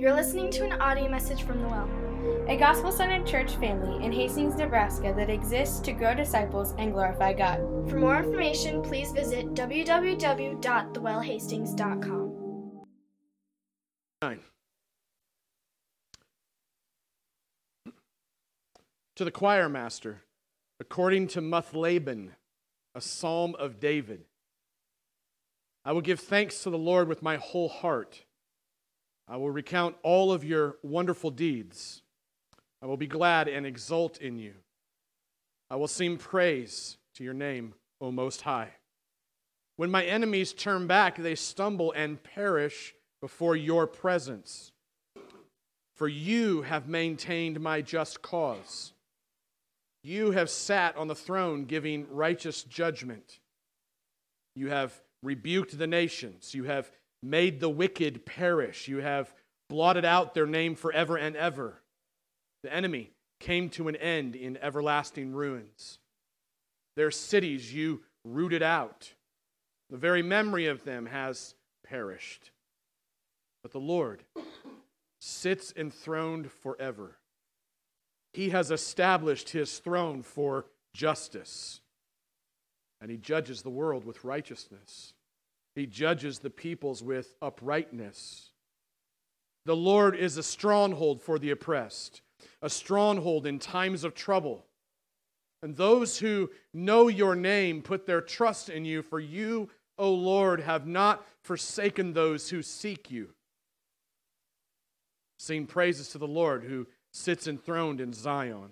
You're listening to an audio message from The Well, a gospel centered church family in Hastings, Nebraska that exists to grow disciples and glorify God. For more information, please visit www.thewellhastings.com. To the choir master, according to Muthlabben, a psalm of David. I will give thanks to the Lord with my whole heart. I will recount all of your wonderful deeds. I will be glad and exult in you. I will sing praise to your name, O Most High. When my enemies turn back, they stumble and perish before your presence. For you have maintained my just cause. You have sat on the throne giving righteous judgment. You have rebuked the nations. You have made the wicked perish. You have blotted out their name forever and ever. The enemy came to an end in everlasting ruins. Their cities you rooted out. The very memory of them has perished. But the Lord sits enthroned forever. He has established his throne for justice, and he judges the world with righteousness. He judges the peoples with uprightness. The Lord is a stronghold for the oppressed, a stronghold in times of trouble. And those who know your name put their trust in you, for you, O Lord, have not forsaken those who seek you. Sing praises to the Lord who sits enthroned in Zion.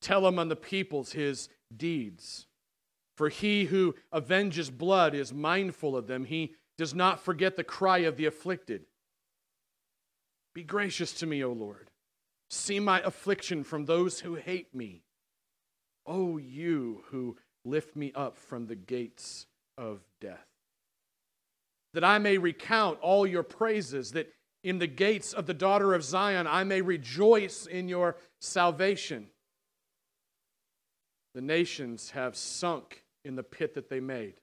Tell among the peoples his deeds. For he who avenges blood is mindful of them. He does not forget the cry of the afflicted. Be gracious to me, O Lord. See my affliction from those who hate me. O you who lift me up from the gates of death. That I may recount all your praises, that in the gates of the daughter of Zion I may rejoice in your salvation. The nations have sunk in the pit that they made,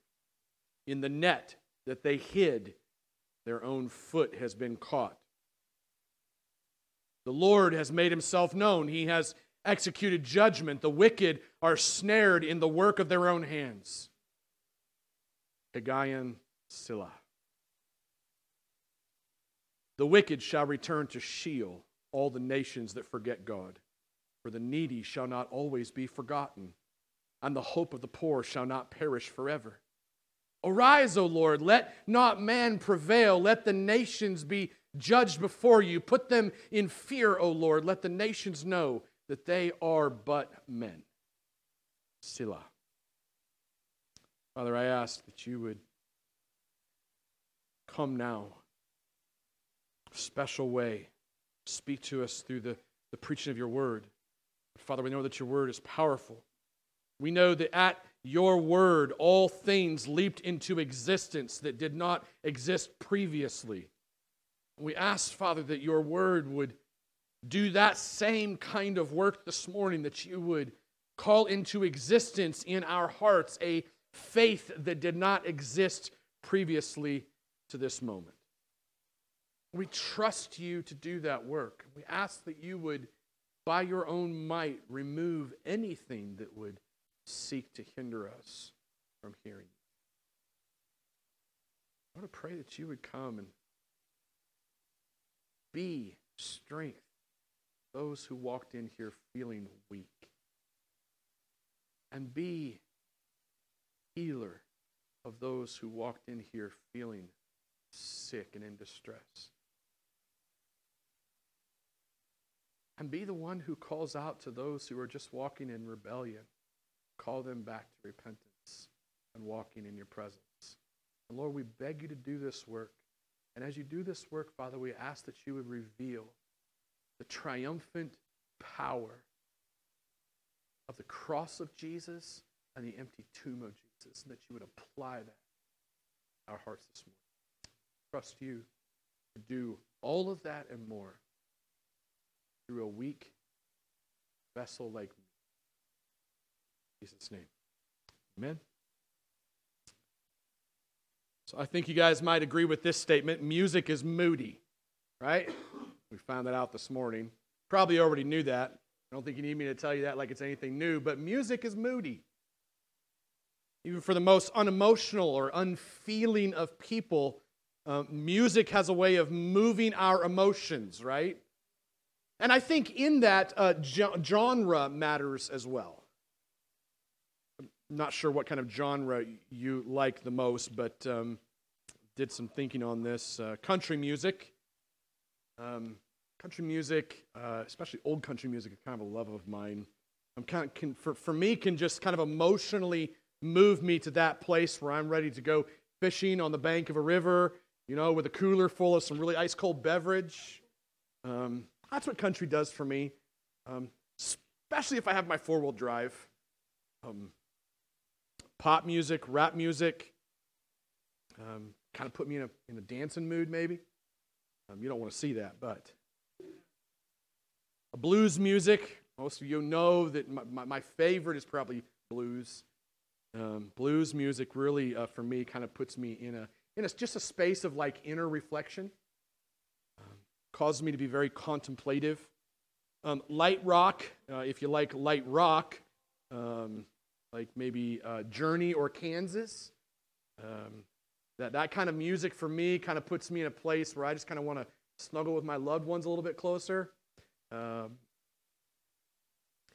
in the net that they hid, their own foot has been caught. The Lord has made himself known. He has executed judgment. The wicked are snared in the work of their own hands. Higgaion Selah. The wicked shall return to Sheol, all the nations that forget God. For the needy shall not always be forgotten, and the hope of the poor shall not perish forever. Arise, O Lord, let not man prevail, let the nations be judged before you. Put them in fear, O Lord, let the nations know that they are but men. Selah. Father, I ask that you would come now special way. Speak to us through the, the preaching of your word. Father, we know that your word is powerful. We know that at your word, all things leaped into existence that did not exist previously. We ask, Father, that your word would do that same kind of work this morning, that you would call into existence in our hearts a faith that did not exist previously to this moment. We trust you to do that work. We ask that you would, by your own might, remove anything that would seek to hinder us from hearing you. I want to pray that you would come and be strength those who walked in here feeling weak and be healer of those who walked in here feeling sick and in distress. And be the one who calls out to those who are just walking in rebellion. Call them back to repentance and walking in your presence. And Lord, we beg you to do this work. And as you do this work, Father, we ask that you would reveal the triumphant power of the cross of Jesus and the empty tomb of Jesus, and that you would apply that our hearts this morning. Trust you to do all of that and more through a weak vessel like me. Jesus' name. Amen. So I think you guys might agree with this statement. Music is moody, right? We found that out this morning. Probably already knew that. I don't think you need me to tell you that like it's anything new, but music is moody. Even for the most unemotional or unfeeling of people, uh, music has a way of moving our emotions, right? And I think in that, uh, genre matters as well. Not sure what kind of genre you like the most, but um, did some thinking on this. Uh, country music. Um, country music, uh, especially old country music, is kind of a love of mine. I'm kind of, can, for, for me, can just kind of emotionally move me to that place where I'm ready to go fishing on the bank of a river, you know, with a cooler full of some really ice cold beverage. Um, that's what country does for me, um, especially if I have my four wheel drive. Um, pop music, rap music, um, kind of put me in a, in a dancing mood, maybe. Um, you don't want to see that, but blues music. Most of you know that my, my, my favorite is probably blues. Um, blues music really, uh, for me, kind of puts me in a in a, just a space of like inner reflection. Um, causes me to be very contemplative. Um, light rock, uh, if you like light rock, um, like maybe uh, Journey or Kansas. Um, that, that kind of music for me kind of puts me in a place where I just kind of want to snuggle with my loved ones a little bit closer. Um,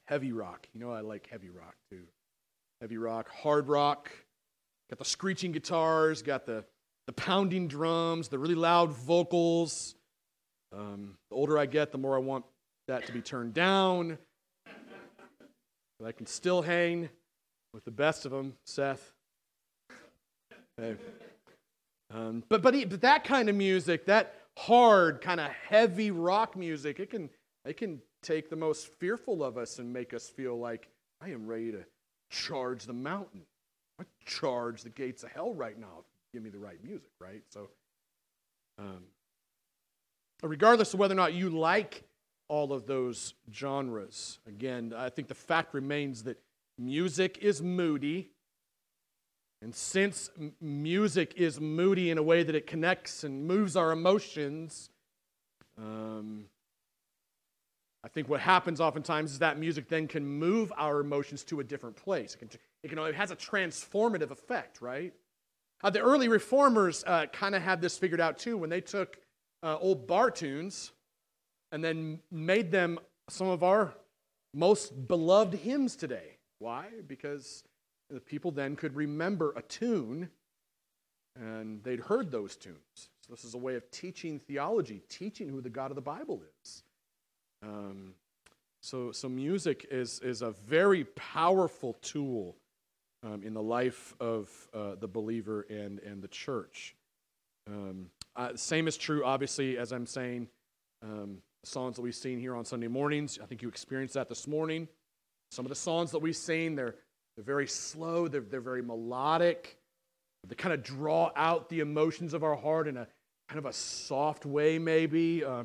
heavy rock. You know, I like heavy rock too. Heavy rock, hard rock. Got the screeching guitars, got the, the pounding drums, the really loud vocals. Um, the older I get, the more I want that to be turned down. But I can still hang with the best of them, Seth. Hey. Um, but, but, but that kind of music, that hard, kind of heavy rock music, it can they can take the most fearful of us and make us feel like, I am ready to charge the mountain. I charge the gates of hell right now. Give me the right music, right? So, um, regardless of whether or not you like all of those genres, again, I think the fact remains that music is moody. And since music is moody in a way that it connects and moves our emotions, um, I think what happens oftentimes is that music then can move our emotions to a different place. It, can, it, can, it has a transformative effect, right? Uh, the early reformers uh, kind of had this figured out too when they took uh, old bar tunes and then made them some of our most beloved hymns today. Why? Because the people then could remember a tune and they'd heard those tunes. So, this is a way of teaching theology, teaching who the God of the Bible is. Um, so, so music is, is a very powerful tool um, in the life of uh, the believer and, and the church. Um, uh, same is true, obviously, as I'm saying, um, songs that we've seen here on Sunday mornings. I think you experienced that this morning. Some of the songs that we sing, they're, they're very slow, they're, they're very melodic. They kind of draw out the emotions of our heart in a kind of a soft way, maybe. Uh,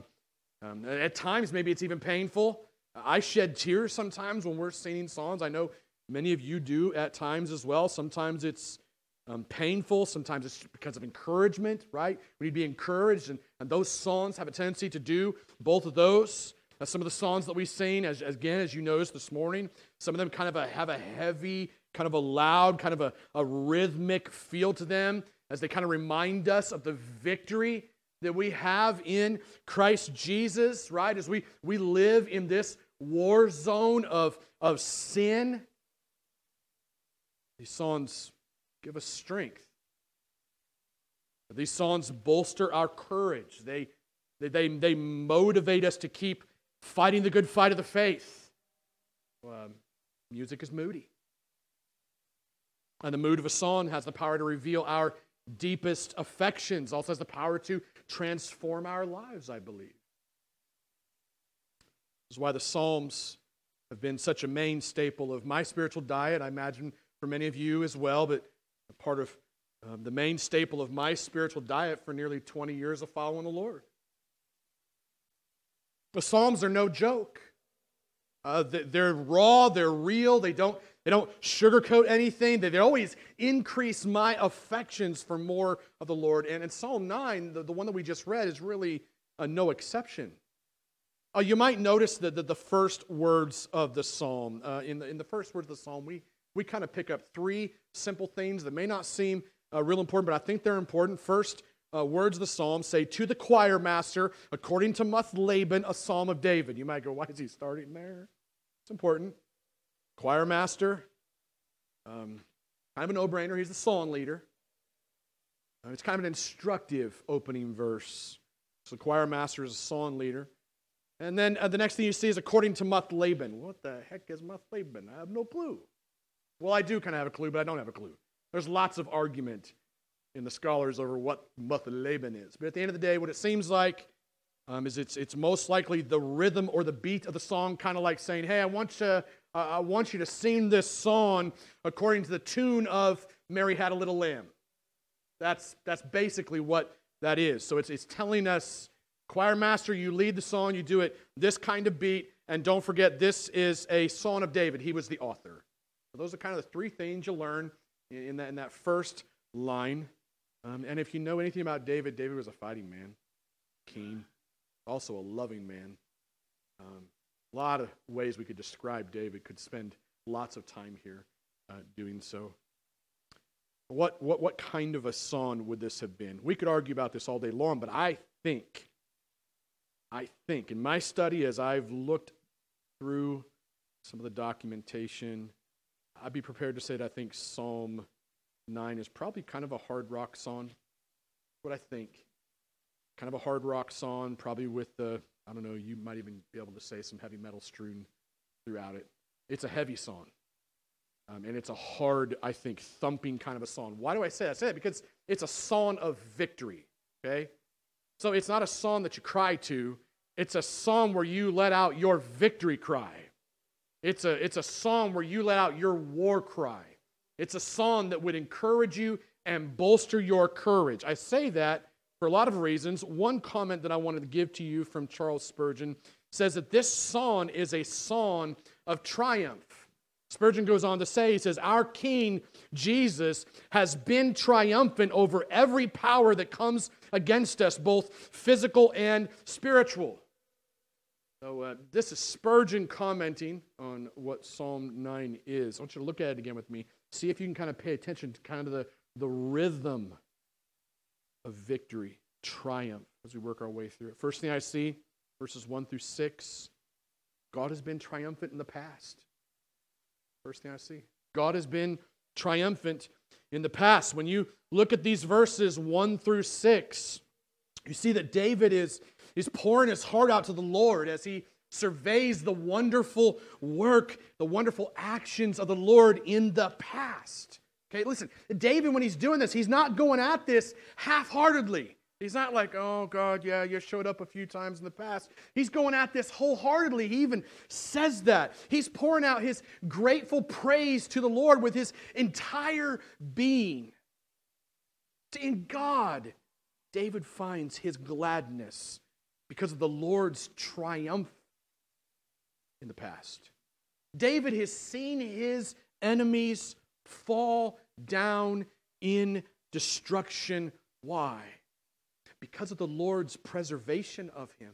um, at times, maybe it's even painful. I shed tears sometimes when we're singing songs. I know many of you do at times as well. Sometimes it's um, painful, sometimes it's because of encouragement, right? We need to be encouraged, and, and those songs have a tendency to do both of those. Uh, some of the songs that we sing, as, again, as you noticed this morning, some of them kind of a, have a heavy, kind of a loud, kind of a, a rhythmic feel to them as they kind of remind us of the victory that we have in Christ Jesus, right? As we, we live in this war zone of, of sin, these songs give us strength. These songs bolster our courage. They, they, they, they motivate us to keep fighting the good fight of the faith. Um, music is moody. And the mood of a song has the power to reveal our deepest affections, also has the power to transform our lives, I believe. This is why the Psalms have been such a main staple of my spiritual diet. I imagine for many of you as well, but part of um, the main staple of my spiritual diet for nearly 20 years of following the Lord. The Psalms are no joke. Uh, they're raw, they're real, they don't, they don't sugarcoat anything. They, they always increase my affections for more of the Lord. And in Psalm 9, the, the one that we just read, is really uh, no exception Uh, you might notice that the, the first words of the psalm, uh, in, the, in the first words of the psalm, we, we kind of pick up three simple things that may not seem uh, real important, but I think they're important. First, uh, words of the psalm say, To the choir master, according to Laban, a psalm of David. You might go, Why is he starting there? It's important. Choir master, um, kind of a no brainer. He's the song leader. Uh, it's kind of an instructive opening verse. So, the choir master is a song leader. And then uh, the next thing you see is according to Laban. What the heck is Laban? I have no clue. Well, I do kind of have a clue, but I don't have a clue. There's lots of argument in the scholars over what Laban is. But at the end of the day, what it seems like um, is it's, it's most likely the rhythm or the beat of the song, kind of like saying, hey, I want, you, uh, I want you to sing this song according to the tune of Mary Had a Little Lamb. That's, that's basically what that is. So it's, it's telling us Choir master, you lead the song, you do it this kind of beat, and don't forget this is a song of David. He was the author. So those are kind of the three things you learn in that, in that first line. Um, and if you know anything about David, David was a fighting man, keen, also a loving man. Um, a lot of ways we could describe David, could spend lots of time here uh, doing so. What, what, what kind of a song would this have been? We could argue about this all day long, but I think I think in my study, as I've looked through some of the documentation, I'd be prepared to say that I think Psalm 9 is probably kind of a hard rock song. What I think. Kind of a hard rock song, probably with the, I don't know, you might even be able to say some heavy metal strewn throughout it. It's a heavy song. Um, and it's a hard, I think, thumping kind of a song. Why do I say that? I say that because it's a song of victory, okay? So it's not a song that you cry to, it's a song where you let out your victory cry. It's a, it's a song where you let out your war cry. It's a song that would encourage you and bolster your courage. I say that for a lot of reasons. One comment that I wanted to give to you from Charles Spurgeon says that this song is a song of triumph. Spurgeon goes on to say, he says, Our King Jesus has been triumphant over every power that comes against us, both physical and spiritual. So, uh, this is Spurgeon commenting on what Psalm 9 is. I want you to look at it again with me. See if you can kind of pay attention to kind of the, the rhythm of victory, triumph, as we work our way through it. First thing I see, verses 1 through 6, God has been triumphant in the past. First thing I see. God has been triumphant in the past. When you look at these verses 1 through 6, you see that David is, is pouring his heart out to the Lord as he surveys the wonderful work, the wonderful actions of the Lord in the past. Okay, listen, David, when he's doing this, he's not going at this half heartedly. He's not like, oh, God, yeah, you showed up a few times in the past. He's going at this wholeheartedly. He even says that. He's pouring out his grateful praise to the Lord with his entire being. In God, David finds his gladness because of the Lord's triumph in the past. David has seen his enemies fall down in destruction. Why? because of the Lord's preservation of him.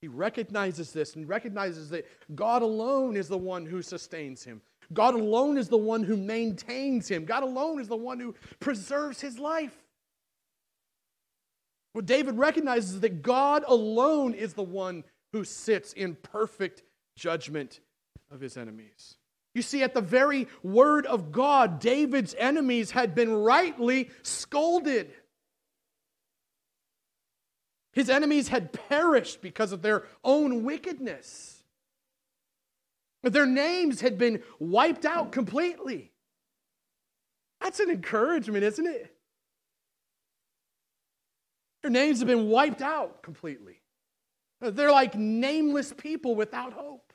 He recognizes this and recognizes that God alone is the one who sustains him. God alone is the one who maintains him. God alone is the one who preserves his life. What David recognizes that God alone is the one who sits in perfect judgment of his enemies. You see, at the very word of God, David's enemies had been rightly scolded. His enemies had perished because of their own wickedness. Their names had been wiped out completely. That's an encouragement, isn't it? Their names have been wiped out completely. They're like nameless people without hope.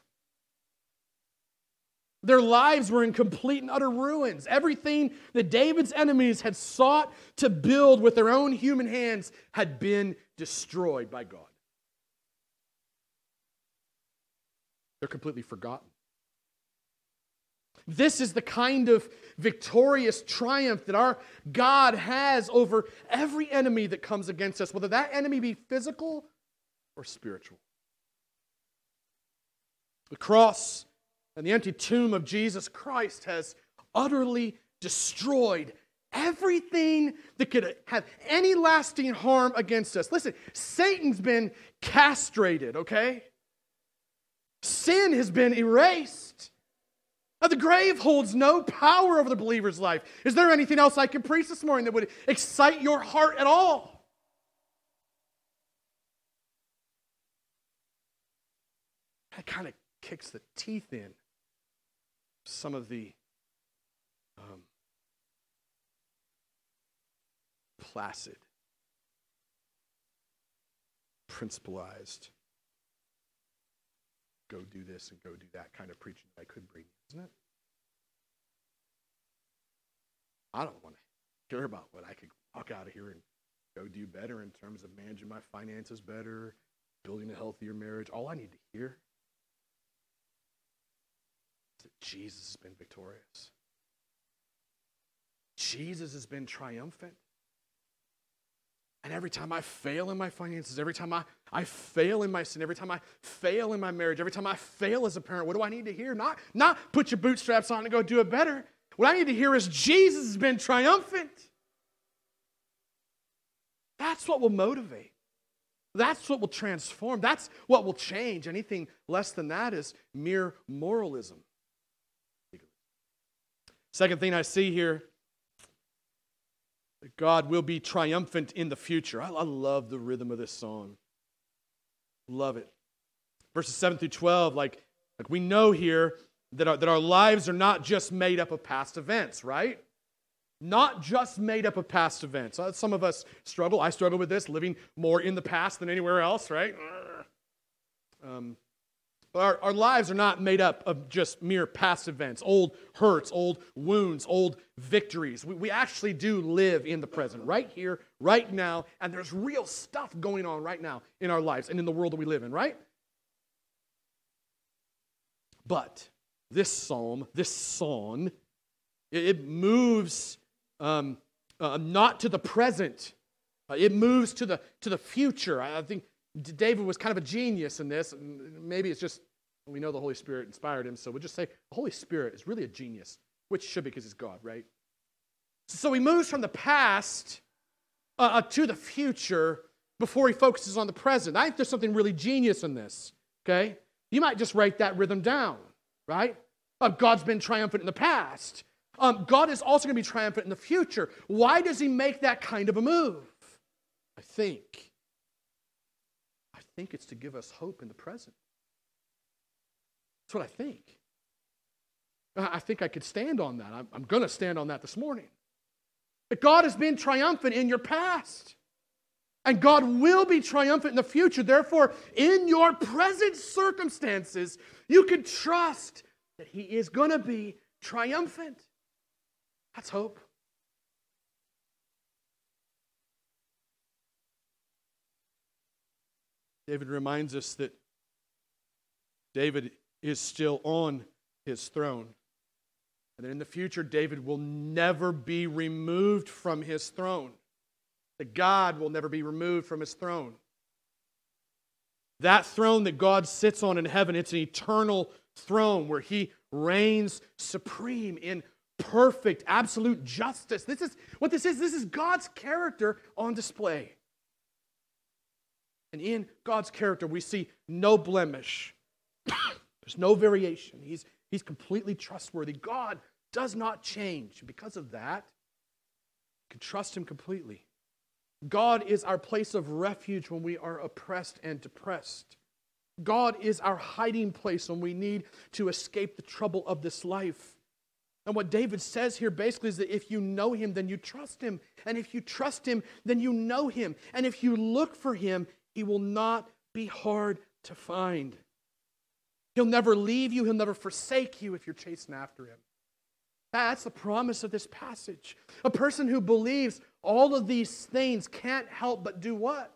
Their lives were in complete and utter ruins. Everything that David's enemies had sought to build with their own human hands had been destroyed by God. They're completely forgotten. This is the kind of victorious triumph that our God has over every enemy that comes against us, whether that enemy be physical or spiritual. The cross and the empty tomb of Jesus Christ has utterly destroyed everything that could have any lasting harm against us. Listen, Satan's been castrated, okay? Sin has been erased. Now, the grave holds no power over the believer's life. Is there anything else I can preach this morning that would excite your heart at all? That kind of kicks the teeth in some of the um, placid, principalized, go do this and go do that kind of preaching that I could bring, isn't it? I don't want to hear about what I could walk out of here and go do better in terms of managing my finances better, building a healthier marriage. All I need to hear that Jesus has been victorious. Jesus has been triumphant. And every time I fail in my finances, every time I, I fail in my sin, every time I fail in my marriage, every time I fail as a parent, what do I need to hear? Not, not put your bootstraps on and go do it better. What I need to hear is Jesus has been triumphant. That's what will motivate. That's what will transform. That's what will change. Anything less than that is mere moralism. Second thing I see here that God will be triumphant in the future. I, I love the rhythm of this song. Love it. Verses 7 through 12, like, like we know here that our, that our lives are not just made up of past events, right? Not just made up of past events. Uh, some of us struggle. I struggle with this, living more in the past than anywhere else, right? Um, our, our lives are not made up of just mere past events, old hurts, old wounds, old victories. We, we actually do live in the present, right here, right now, and there's real stuff going on right now in our lives and in the world that we live in, right? But this psalm, this song, it, it moves um, uh, not to the present, uh, it moves to the, to the future. I, I think David was kind of a genius in this. Maybe it's just we know the Holy Spirit inspired him, so we'll just say the Holy Spirit is really a genius, which should be because he's God, right? So he moves from the past uh, uh, to the future before he focuses on the present. I think there's something really genius in this, okay? You might just write that rhythm down, right? Uh, God's been triumphant in the past. Um, God is also going to be triumphant in the future. Why does he make that kind of a move? I think think it's to give us hope in the present. That's what I think. I think I could stand on that. I'm, I'm going to stand on that this morning. That God has been triumphant in your past. And God will be triumphant in the future. Therefore, in your present circumstances, you can trust that He is going to be triumphant. That's hope. David reminds us that David is still on his throne. And that in the future, David will never be removed from his throne. That God will never be removed from his throne. That throne that God sits on in heaven, it's an eternal throne where he reigns supreme in perfect, absolute justice. This is what this is. This is God's character on display. And in God's character, we see no blemish. There's no variation. He's, he's completely trustworthy. God does not change. Because of that, you can trust Him completely. God is our place of refuge when we are oppressed and depressed. God is our hiding place when we need to escape the trouble of this life. And what David says here basically is that if you know him, then you trust him. And if you trust him, then you know him. And if you look for him, he will not be hard to find. He'll never leave you, He'll never forsake you if you're chasing after Him. That's the promise of this passage. A person who believes all of these things can't help but do what?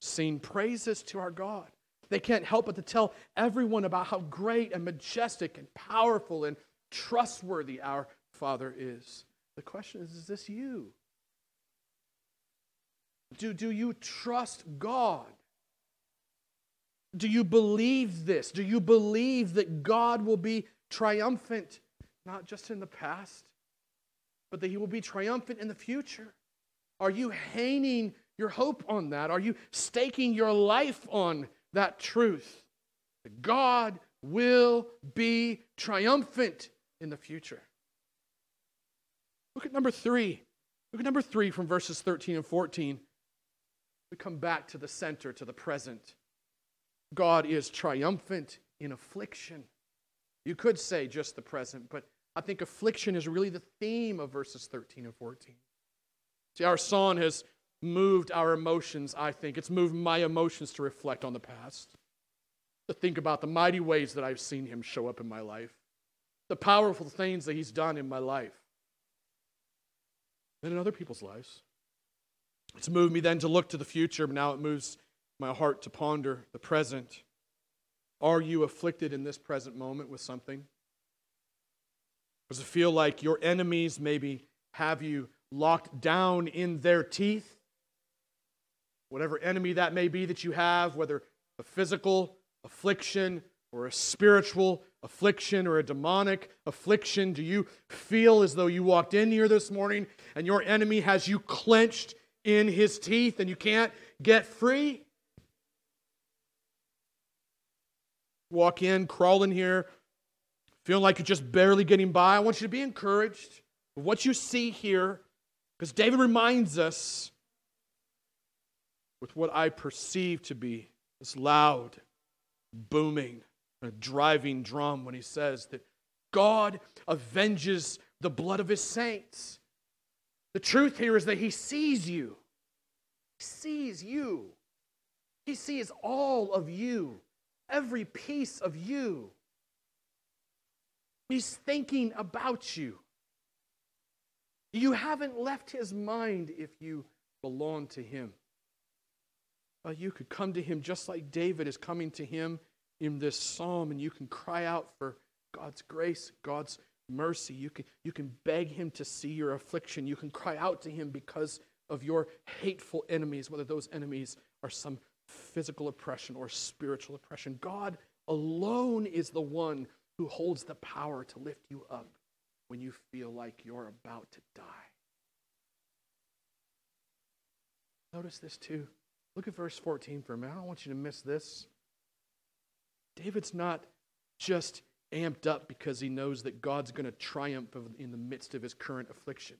Sing praises to our God. They can't help but to tell everyone about how great and majestic and powerful and trustworthy our Father is. The question is is this you? Do, do you trust God? Do you believe this? Do you believe that God will be triumphant, not just in the past, but that he will be triumphant in the future? Are you hanging your hope on that? Are you staking your life on that truth? That God will be triumphant in the future. Look at number three. Look at number three from verses 13 and 14. We come back to the center, to the present. God is triumphant in affliction. You could say just the present, but I think affliction is really the theme of verses 13 and 14. See, our song has moved our emotions, I think. It's moved my emotions to reflect on the past, to think about the mighty ways that I've seen Him show up in my life, the powerful things that He's done in my life, and in other people's lives. It's moved me then to look to the future, but now it moves my heart to ponder the present. Are you afflicted in this present moment with something? Does it feel like your enemies maybe have you locked down in their teeth? Whatever enemy that may be that you have, whether a physical affliction or a spiritual affliction or a demonic affliction, do you feel as though you walked in here this morning and your enemy has you clenched in his teeth and you can't get free? Walk in, crawl in here, feeling like you're just barely getting by. I want you to be encouraged with what you see here, because David reminds us with what I perceive to be this loud, booming, driving drum when he says that God avenges the blood of his saints. The truth here is that he sees you. He sees you. He sees all of you, every piece of you. He's thinking about you. You haven't left his mind if you belong to him. Uh, you could come to him just like David is coming to him in this psalm, and you can cry out for God's grace, God's mercy. You can, you can beg him to see your affliction. You can cry out to him because of your hateful enemies, whether those enemies are some physical oppression or spiritual oppression. God alone is the one who holds the power to lift you up when you feel like you're about to die. Notice this too. Look at verse 14 for a minute. I don't want you to miss this. David's not just amped up because he knows that God's going to triumph in the midst of his current affliction.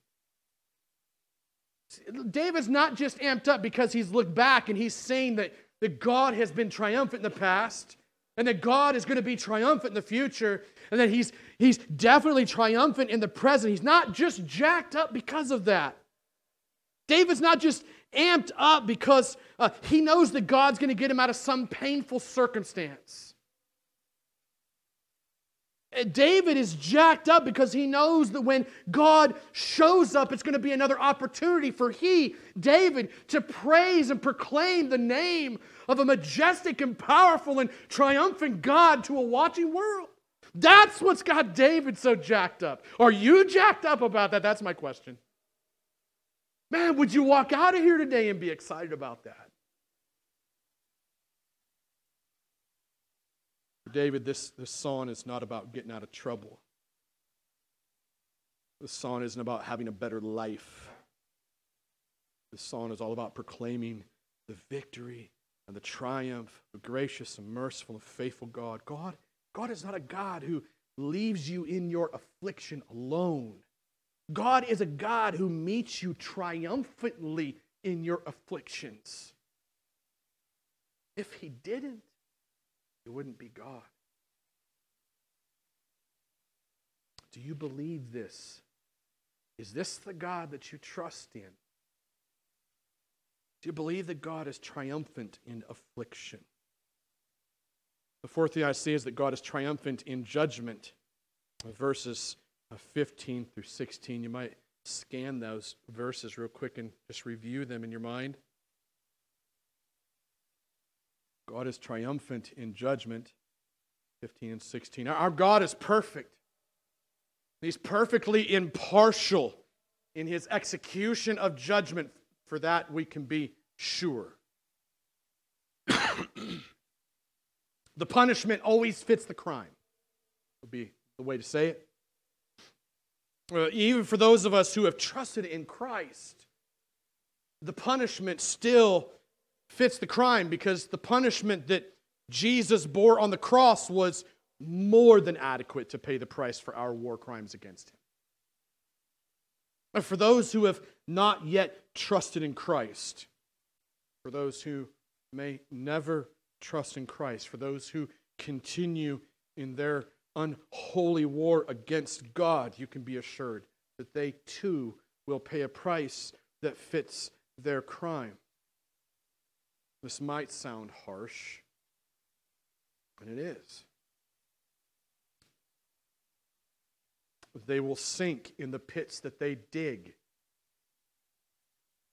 David's not just amped up because he's looked back and he's saying that, that God has been triumphant in the past and that God is going to be triumphant in the future and that he's, he's definitely triumphant in the present. He's not just jacked up because of that. David's not just amped up because uh, he knows that God's going to get him out of some painful circumstance. Eh, David is jacked up because he knows that when God shows up, it's going to be another opportunity for he, David, to praise and proclaim the name of a majestic and powerful and triumphant God to a watching world. That's what's got David so jacked up. Are you jacked up about that? That's my question. Man, would you walk out of here today and be excited about that? David, this, this song is not about getting out of trouble. This song isn't about having a better life. This song is all about proclaiming the victory and the triumph of gracious and merciful and faithful God. God, God is not a God who leaves you in your affliction alone. God is a God who meets you triumphantly in your afflictions. If he didn't, it wouldn't be God. Do you believe this? Is this the God that you trust in? Do you believe that God is triumphant in affliction? The fourth thing I see is that God is triumphant in judgment. Verses uh, 15 through 16. You might scan those verses real quick and just review them in your mind. God is triumphant in judgment. 15 and 16. Our God is perfect. He's perfectly impartial in his execution of judgment. For that, we can be sure. The punishment always fits the crime, would be the way to say it. Uh, even for those of us who have trusted in Christ, the punishment still fits the crime because the punishment that Jesus bore on the cross was more than adequate to pay the price for our war crimes against him. But for those who have not yet trusted in Christ, for those who may never trust in Christ, for those who continue in their unholy war against God, you can be assured that they too will pay a price that fits their crime. This might sound harsh, and it is. They will sink in the pits that they dig.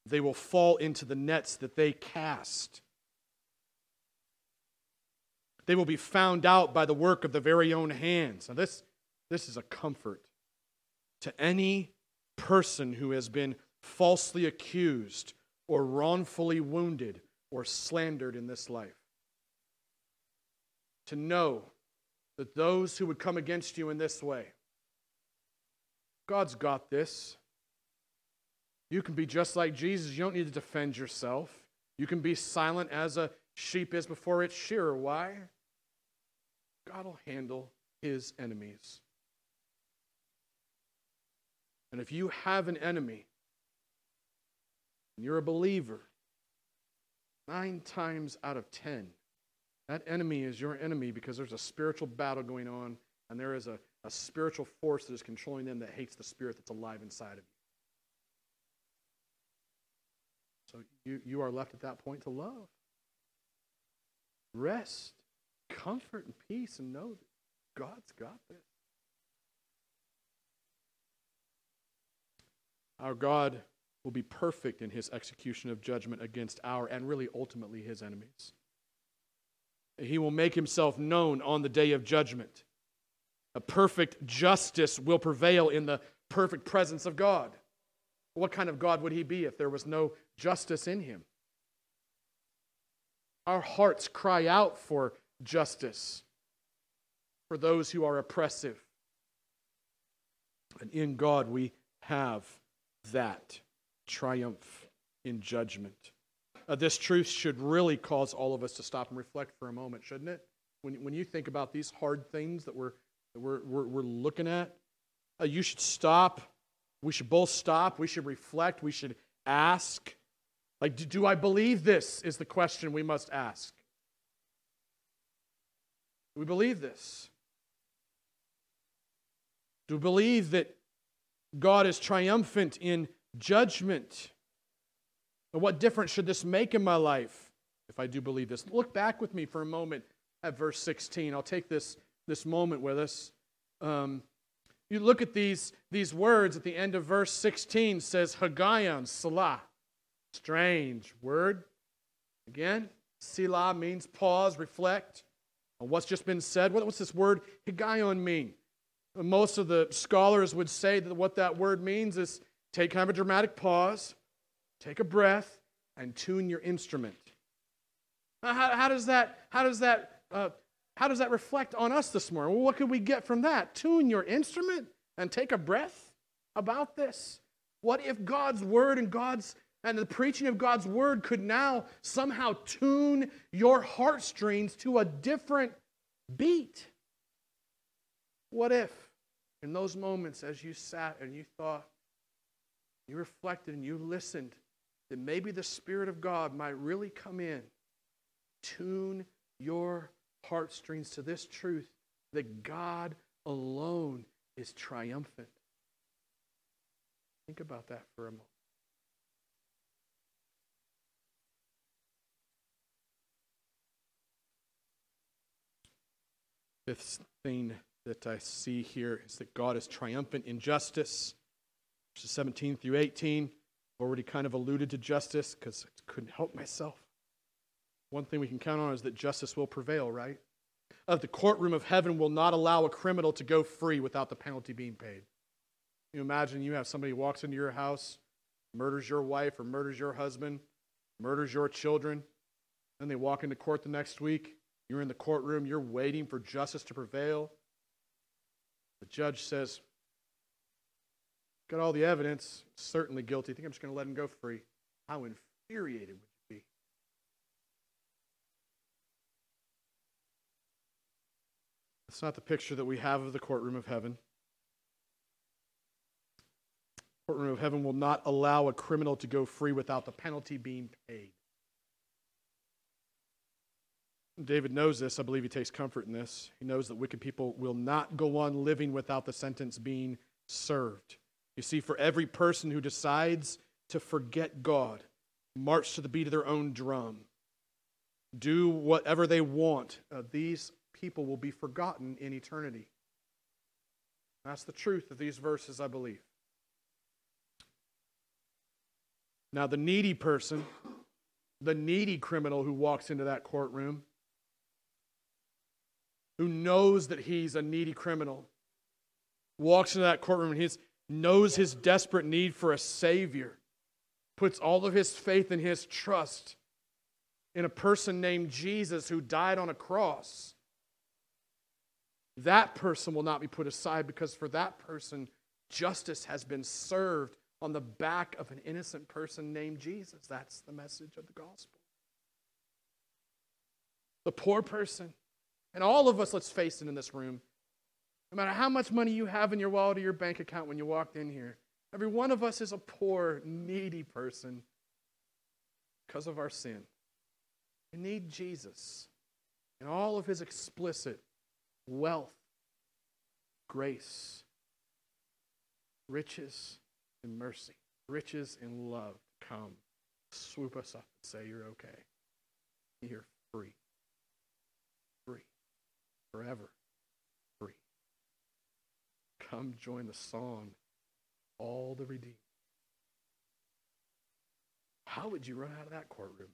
They will fall into the nets that they cast. They will be found out by the work of the very own hands. Now, this, this is a comfort to any person who has been falsely accused or wrongfully wounded or slandered in this life. To know that those who would come against you in this way, God's got this. You can be just like Jesus. You don't need to defend yourself. You can be silent as a sheep is before its shearer. Why? God will handle his enemies. And if you have an enemy, and you're a believer, nine times out of ten, that enemy is your enemy because there's a spiritual battle going on and there is a, a spiritual force that is controlling them that hates the spirit that's alive inside of you. So you, you are left at that point to love. Rest, comfort, and peace, and know that God's got this. Our God will be perfect in his execution of judgment against our and really ultimately his enemies. He will make himself known on the day of judgment. A perfect justice will prevail in the perfect presence of God. What kind of God would he be if there was no justice in him? Our hearts cry out for justice for those who are oppressive. And in God we have that triumph in judgment. Uh, this truth should really cause all of us to stop and reflect for a moment, shouldn't it? When, when you think about these hard things that we're, that we're, we're, we're looking at, uh, you should stop. We should both stop. We should reflect. We should ask. Like, do, do I believe this? Is the question we must ask. Do we believe this? Do we believe that God is triumphant in judgment? What difference should this make in my life if I do believe this? Look back with me for a moment at verse 16. I'll take this, this moment with us. Um, you look at these, these words at the end of verse 16 says Higgaion, Selah. Strange word. Again, Selah means pause, reflect on what's just been said. What, what's this word Higgaion mean? Most of the scholars would say that what that word means is take kind of a dramatic pause, take a breath, and tune your instrument. How, how does that, how does that, uh, how does that reflect on us this morning? Well, what could we get from that? Tune your instrument and take a breath about this. What if God's word and God's and the preaching of God's word could now somehow tune your heartstrings to a different beat? What if in those moments as you sat and you thought, you reflected and you listened, that maybe the Spirit of God might really come in, tune your heartstrings to this truth that God alone is triumphant. Think about that for a moment. Fifth thing that I see here is that God is triumphant in justice. Verses 17 through 18. I've Already kind of alluded to justice because I couldn't help myself. One thing we can count on is that justice will prevail, right? Of the courtroom of heaven will not allow a criminal to go free without the penalty being paid. You imagine you have somebody walks into your house, murders your wife or murders your husband, murders your children, then they walk into court the next week You're in the courtroom, you're waiting for justice to prevail. The judge says, Got all the evidence, certainly guilty. I think I'm just going to let him go free. How infuriated would you be? It's not the picture that we have of the courtroom of heaven. courtroom of heaven will not allow a criminal to go free without the penalty being paid. David knows this. I believe he takes comfort in this. He knows that wicked people will not go on living without the sentence being served. You see, for every person who decides to forget God, march to the beat of their own drum, do whatever they want, uh, these people will be forgotten in eternity. That's the truth of these verses, I believe. Now, the needy person, the needy criminal who walks into that courtroom, who knows that he's a needy criminal, walks into that courtroom and he's, knows his desperate need for a Savior, puts all of his faith and his trust in a person named Jesus who died on a cross. That person will not be put aside because for that person, justice has been served on the back of an innocent person named Jesus. That's the message of the gospel. The poor person, and all of us, let's face it, in this room, no matter how much money you have in your wallet or your bank account when you walked in here, every one of us is a poor, needy person because of our sin. We need Jesus and all of his explicit wealth, grace, riches, and mercy, riches and love come, swoop us up and say, You're okay. You're free. Free. Forever come join the song, All the Redeemed. How would you run out of that courtroom?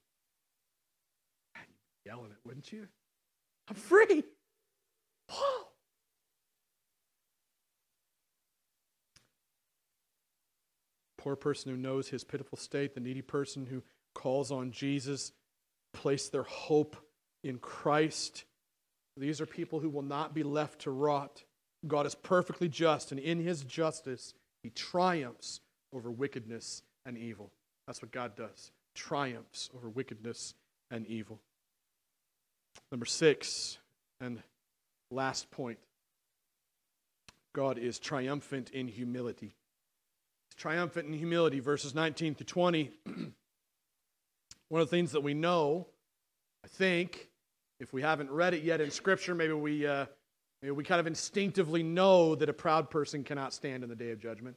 You'd be yelling it, wouldn't you? I'm free. Whoa. Poor person who knows his pitiful state, the needy person who calls on Jesus, place their hope in Christ. These are people who will not be left to rot. God is perfectly just, and in his justice, he triumphs over wickedness and evil. That's what God does triumphs over wickedness and evil. Number six, and last point God is triumphant in humility. He's triumphant in humility, verses 19 to 20. One of the things that we know, I think, if we haven't read it yet in Scripture, maybe we. Uh, we kind of instinctively know that a proud person cannot stand in the day of judgment.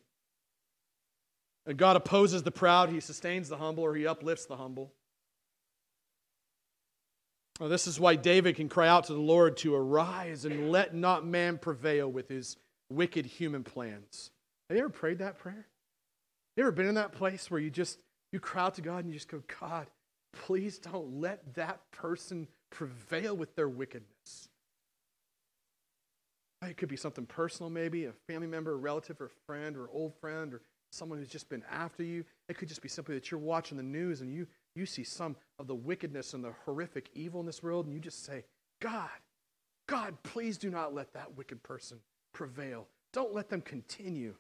And God opposes the proud, He sustains the humble, or He uplifts the humble. This is why David can cry out to the Lord to arise and let not man prevail with his wicked human plans. Have you ever prayed that prayer? You ever been in that place where you just you cry out to God and you just go, God, please don't let that person prevail with their wickedness. It could be something personal, maybe a family member, a relative, or a friend, or old friend, or someone who's just been after you. It could just be simply that you're watching the news and you, you see some of the wickedness and the horrific evil in this world, and you just say, God, God, please do not let that wicked person prevail. Don't let them continue.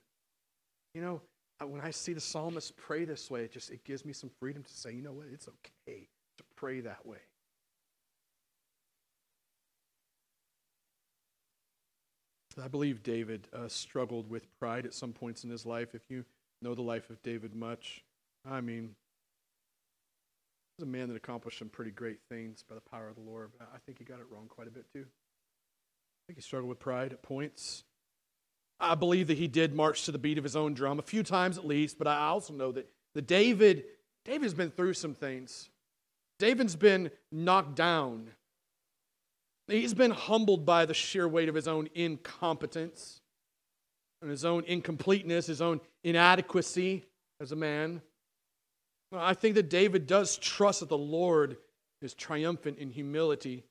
You know, when I see the psalmist pray this way, it just it gives me some freedom to say, you know what, it's okay to pray that way. I believe David uh, struggled with pride at some points in his life. If you know the life of David much, I mean, he's a man that accomplished some pretty great things by the power of the Lord. But I think he got it wrong quite a bit too. I think he struggled with pride at points. I believe that he did march to the beat of his own drum a few times at least, but I also know that, the David, David's been through some things. David's been knocked down. He's been humbled by the sheer weight of his own incompetence and his own incompleteness, his own inadequacy as a man. I think that David does trust that the Lord is triumphant in humility.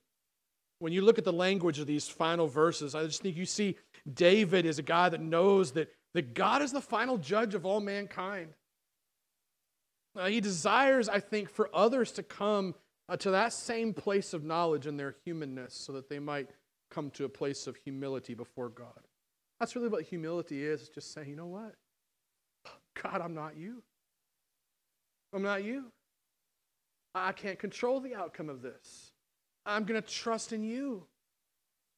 When you look at the language of these final verses, I just think you see David is a guy that knows that, that God is the final judge of all mankind. Uh, he desires, I think, for others to come uh, to that same place of knowledge in their humanness so that they might come to a place of humility before God. That's really what humility is, just saying, you know what? God, I'm not you. I'm not you. I can't control the outcome of this. I'm going to trust in you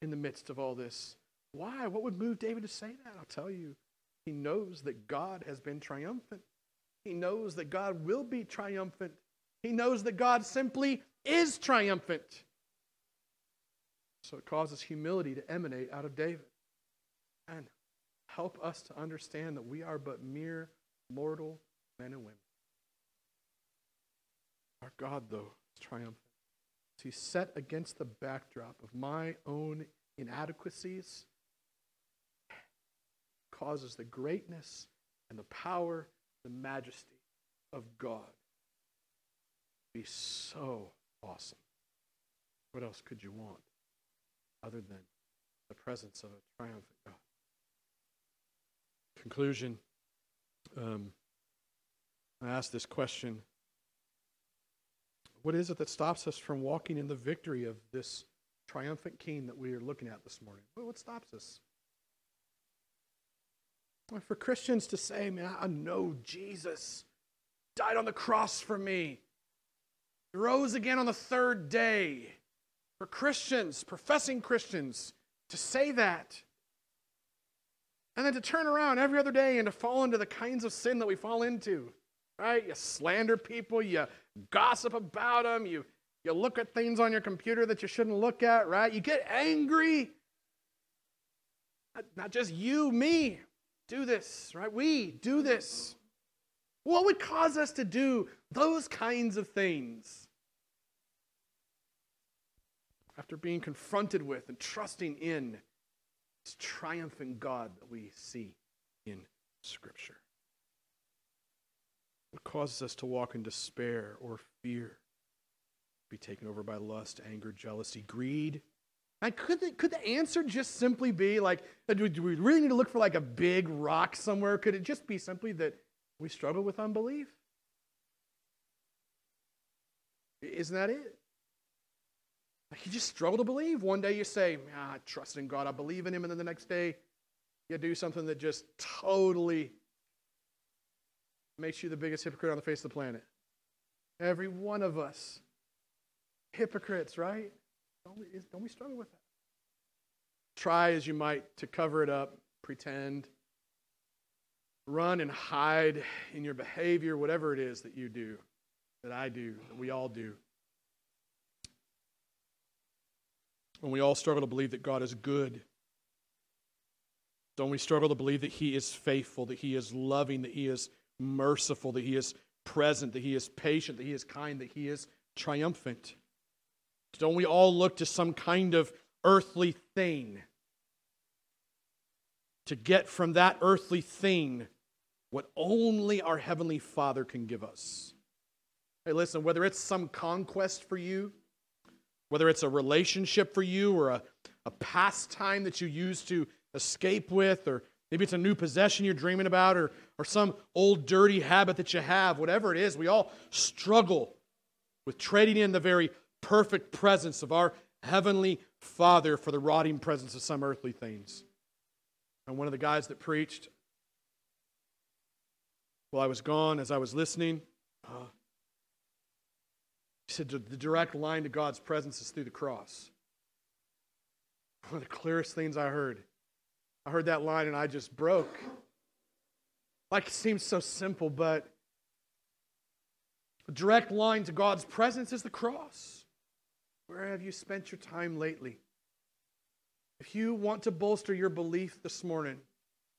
in the midst of all this. Why? What would move David to say that? I'll tell you. He knows that God has been triumphant. He knows that God will be triumphant. He knows that God simply is triumphant. So it causes humility to emanate out of David. And help us to understand that we are but mere mortal men and women. Our God, though, is triumphant. He's set against the backdrop of my own inadequacies, causes the greatness and the power, the majesty of God be so awesome. What else could you want other than the presence of a triumphant God? Conclusion. Um, I ask this question What is it that stops us from walking in the victory of this triumphant king that we are looking at this morning? What stops us? For Christians to say, man, I know Jesus died on the cross for me, he rose again on the third day. For Christians, professing Christians, to say that, and then to turn around every other day and to fall into the kinds of sin that we fall into, right? You slander people, you gossip about them, you, you look at things on your computer that you shouldn't look at, right? You get angry. Not, not just you, me do this, right? We do this. What would cause us to do those kinds of things? After being confronted with and trusting in this triumphant God that we see in Scripture. What causes us to walk in despair or fear? Be taken over by lust, anger, jealousy, greed, and could the, could the answer just simply be like, do we really need to look for like a big rock somewhere? Could it just be simply that we struggle with unbelief? Isn't that it? Like you just struggle to believe. One day you say, ah, I trust in God, I believe in Him, and then the next day you do something that just totally makes you the biggest hypocrite on the face of the planet. Every one of us, hypocrites, right? Don't we, don't we struggle with that? Try as you might to cover it up, pretend, run and hide in your behavior, whatever it is that you do, that I do, that we all do. When we all struggle to believe that God is good, don't we struggle to believe that He is faithful, that He is loving, that He is merciful, that He is present, that He is patient, that He is kind, that He is triumphant? Don't we all look to some kind of earthly thing to get from that earthly thing what only our Heavenly Father can give us? Hey, listen, whether it's some conquest for you, whether it's a relationship for you or a, a pastime that you use to escape with, or maybe it's a new possession you're dreaming about, or, or some old dirty habit that you have, whatever it is, we all struggle with trading in the very perfect presence of our Heavenly Father for the rotting presence of some earthly things. And one of the guys that preached while I was gone, as I was listening, uh, he said the direct line to God's presence is through the cross. One of the clearest things I heard. I heard that line and I just broke. Like it seems so simple, but the direct line to God's presence is the cross. Where have you spent your time lately? If you want to bolster your belief this morning,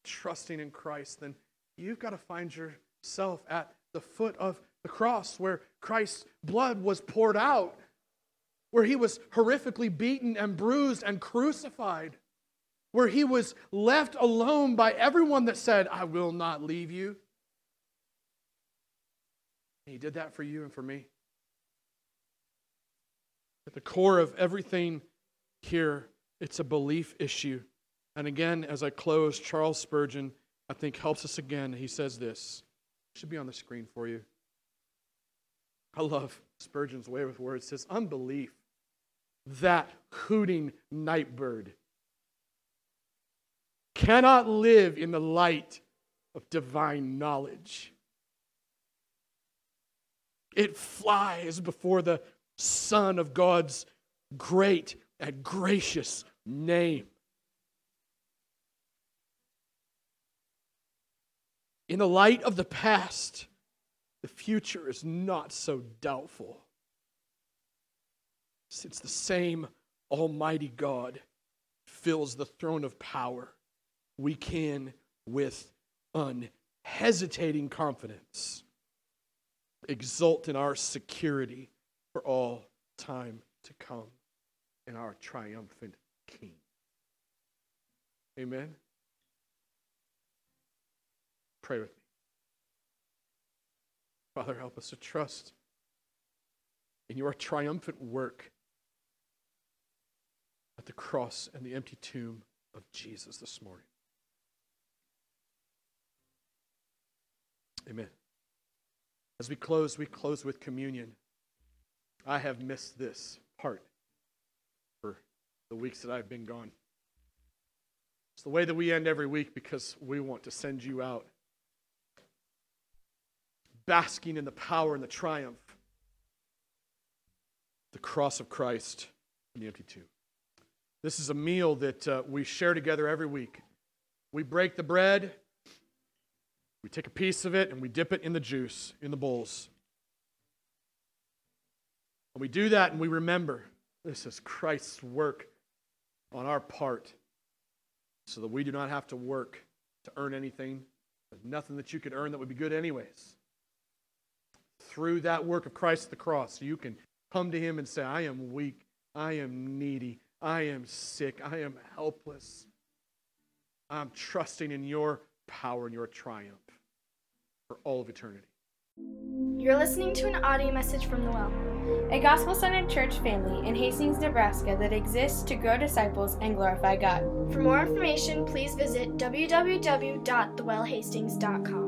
trusting in Christ, then you've got to find yourself at the foot of the cross where Christ's blood was poured out, where he was horrifically beaten and bruised and crucified, where he was left alone by everyone that said, I will not leave you. he did that for you and for me. At the core of everything here, it's a belief issue. And again, as I close, Charles Spurgeon, I think, helps us again. He says this. It should be on the screen for you. I love Spurgeon's way with words says, unbelief, that hooting night bird, cannot live in the light of divine knowledge. It flies before the sun of God's great and gracious name. In the light of the past, the future is not so doubtful. Since the same Almighty God fills the throne of power, we can, with unhesitating confidence, exult in our security for all time to come in our triumphant King. Amen. Pray with me. Father, help us to trust in your triumphant work at the cross and the empty tomb of Jesus this morning. Amen. As we close, we close with communion. I have missed this part for the weeks that I've been gone. It's the way that we end every week because we want to send you out basking in the power and the triumph, the cross of Christ and the empty tomb. This is a meal that uh, we share together every week. We break the bread, we take a piece of it, and we dip it in the juice, in the bowls. And we do that and we remember this is Christ's work on our part so that we do not have to work to earn anything. There's nothing that you could earn that would be good, anyways through that work of Christ at the cross, you can come to Him and say, I am weak, I am needy, I am sick, I am helpless. I'm trusting in your power and your triumph for all of eternity. You're listening to an audio message from the Well, a gospel centered church family in Hastings, Nebraska that exists to grow disciples and glorify God. For more information, please visit www.thewellhastings.com.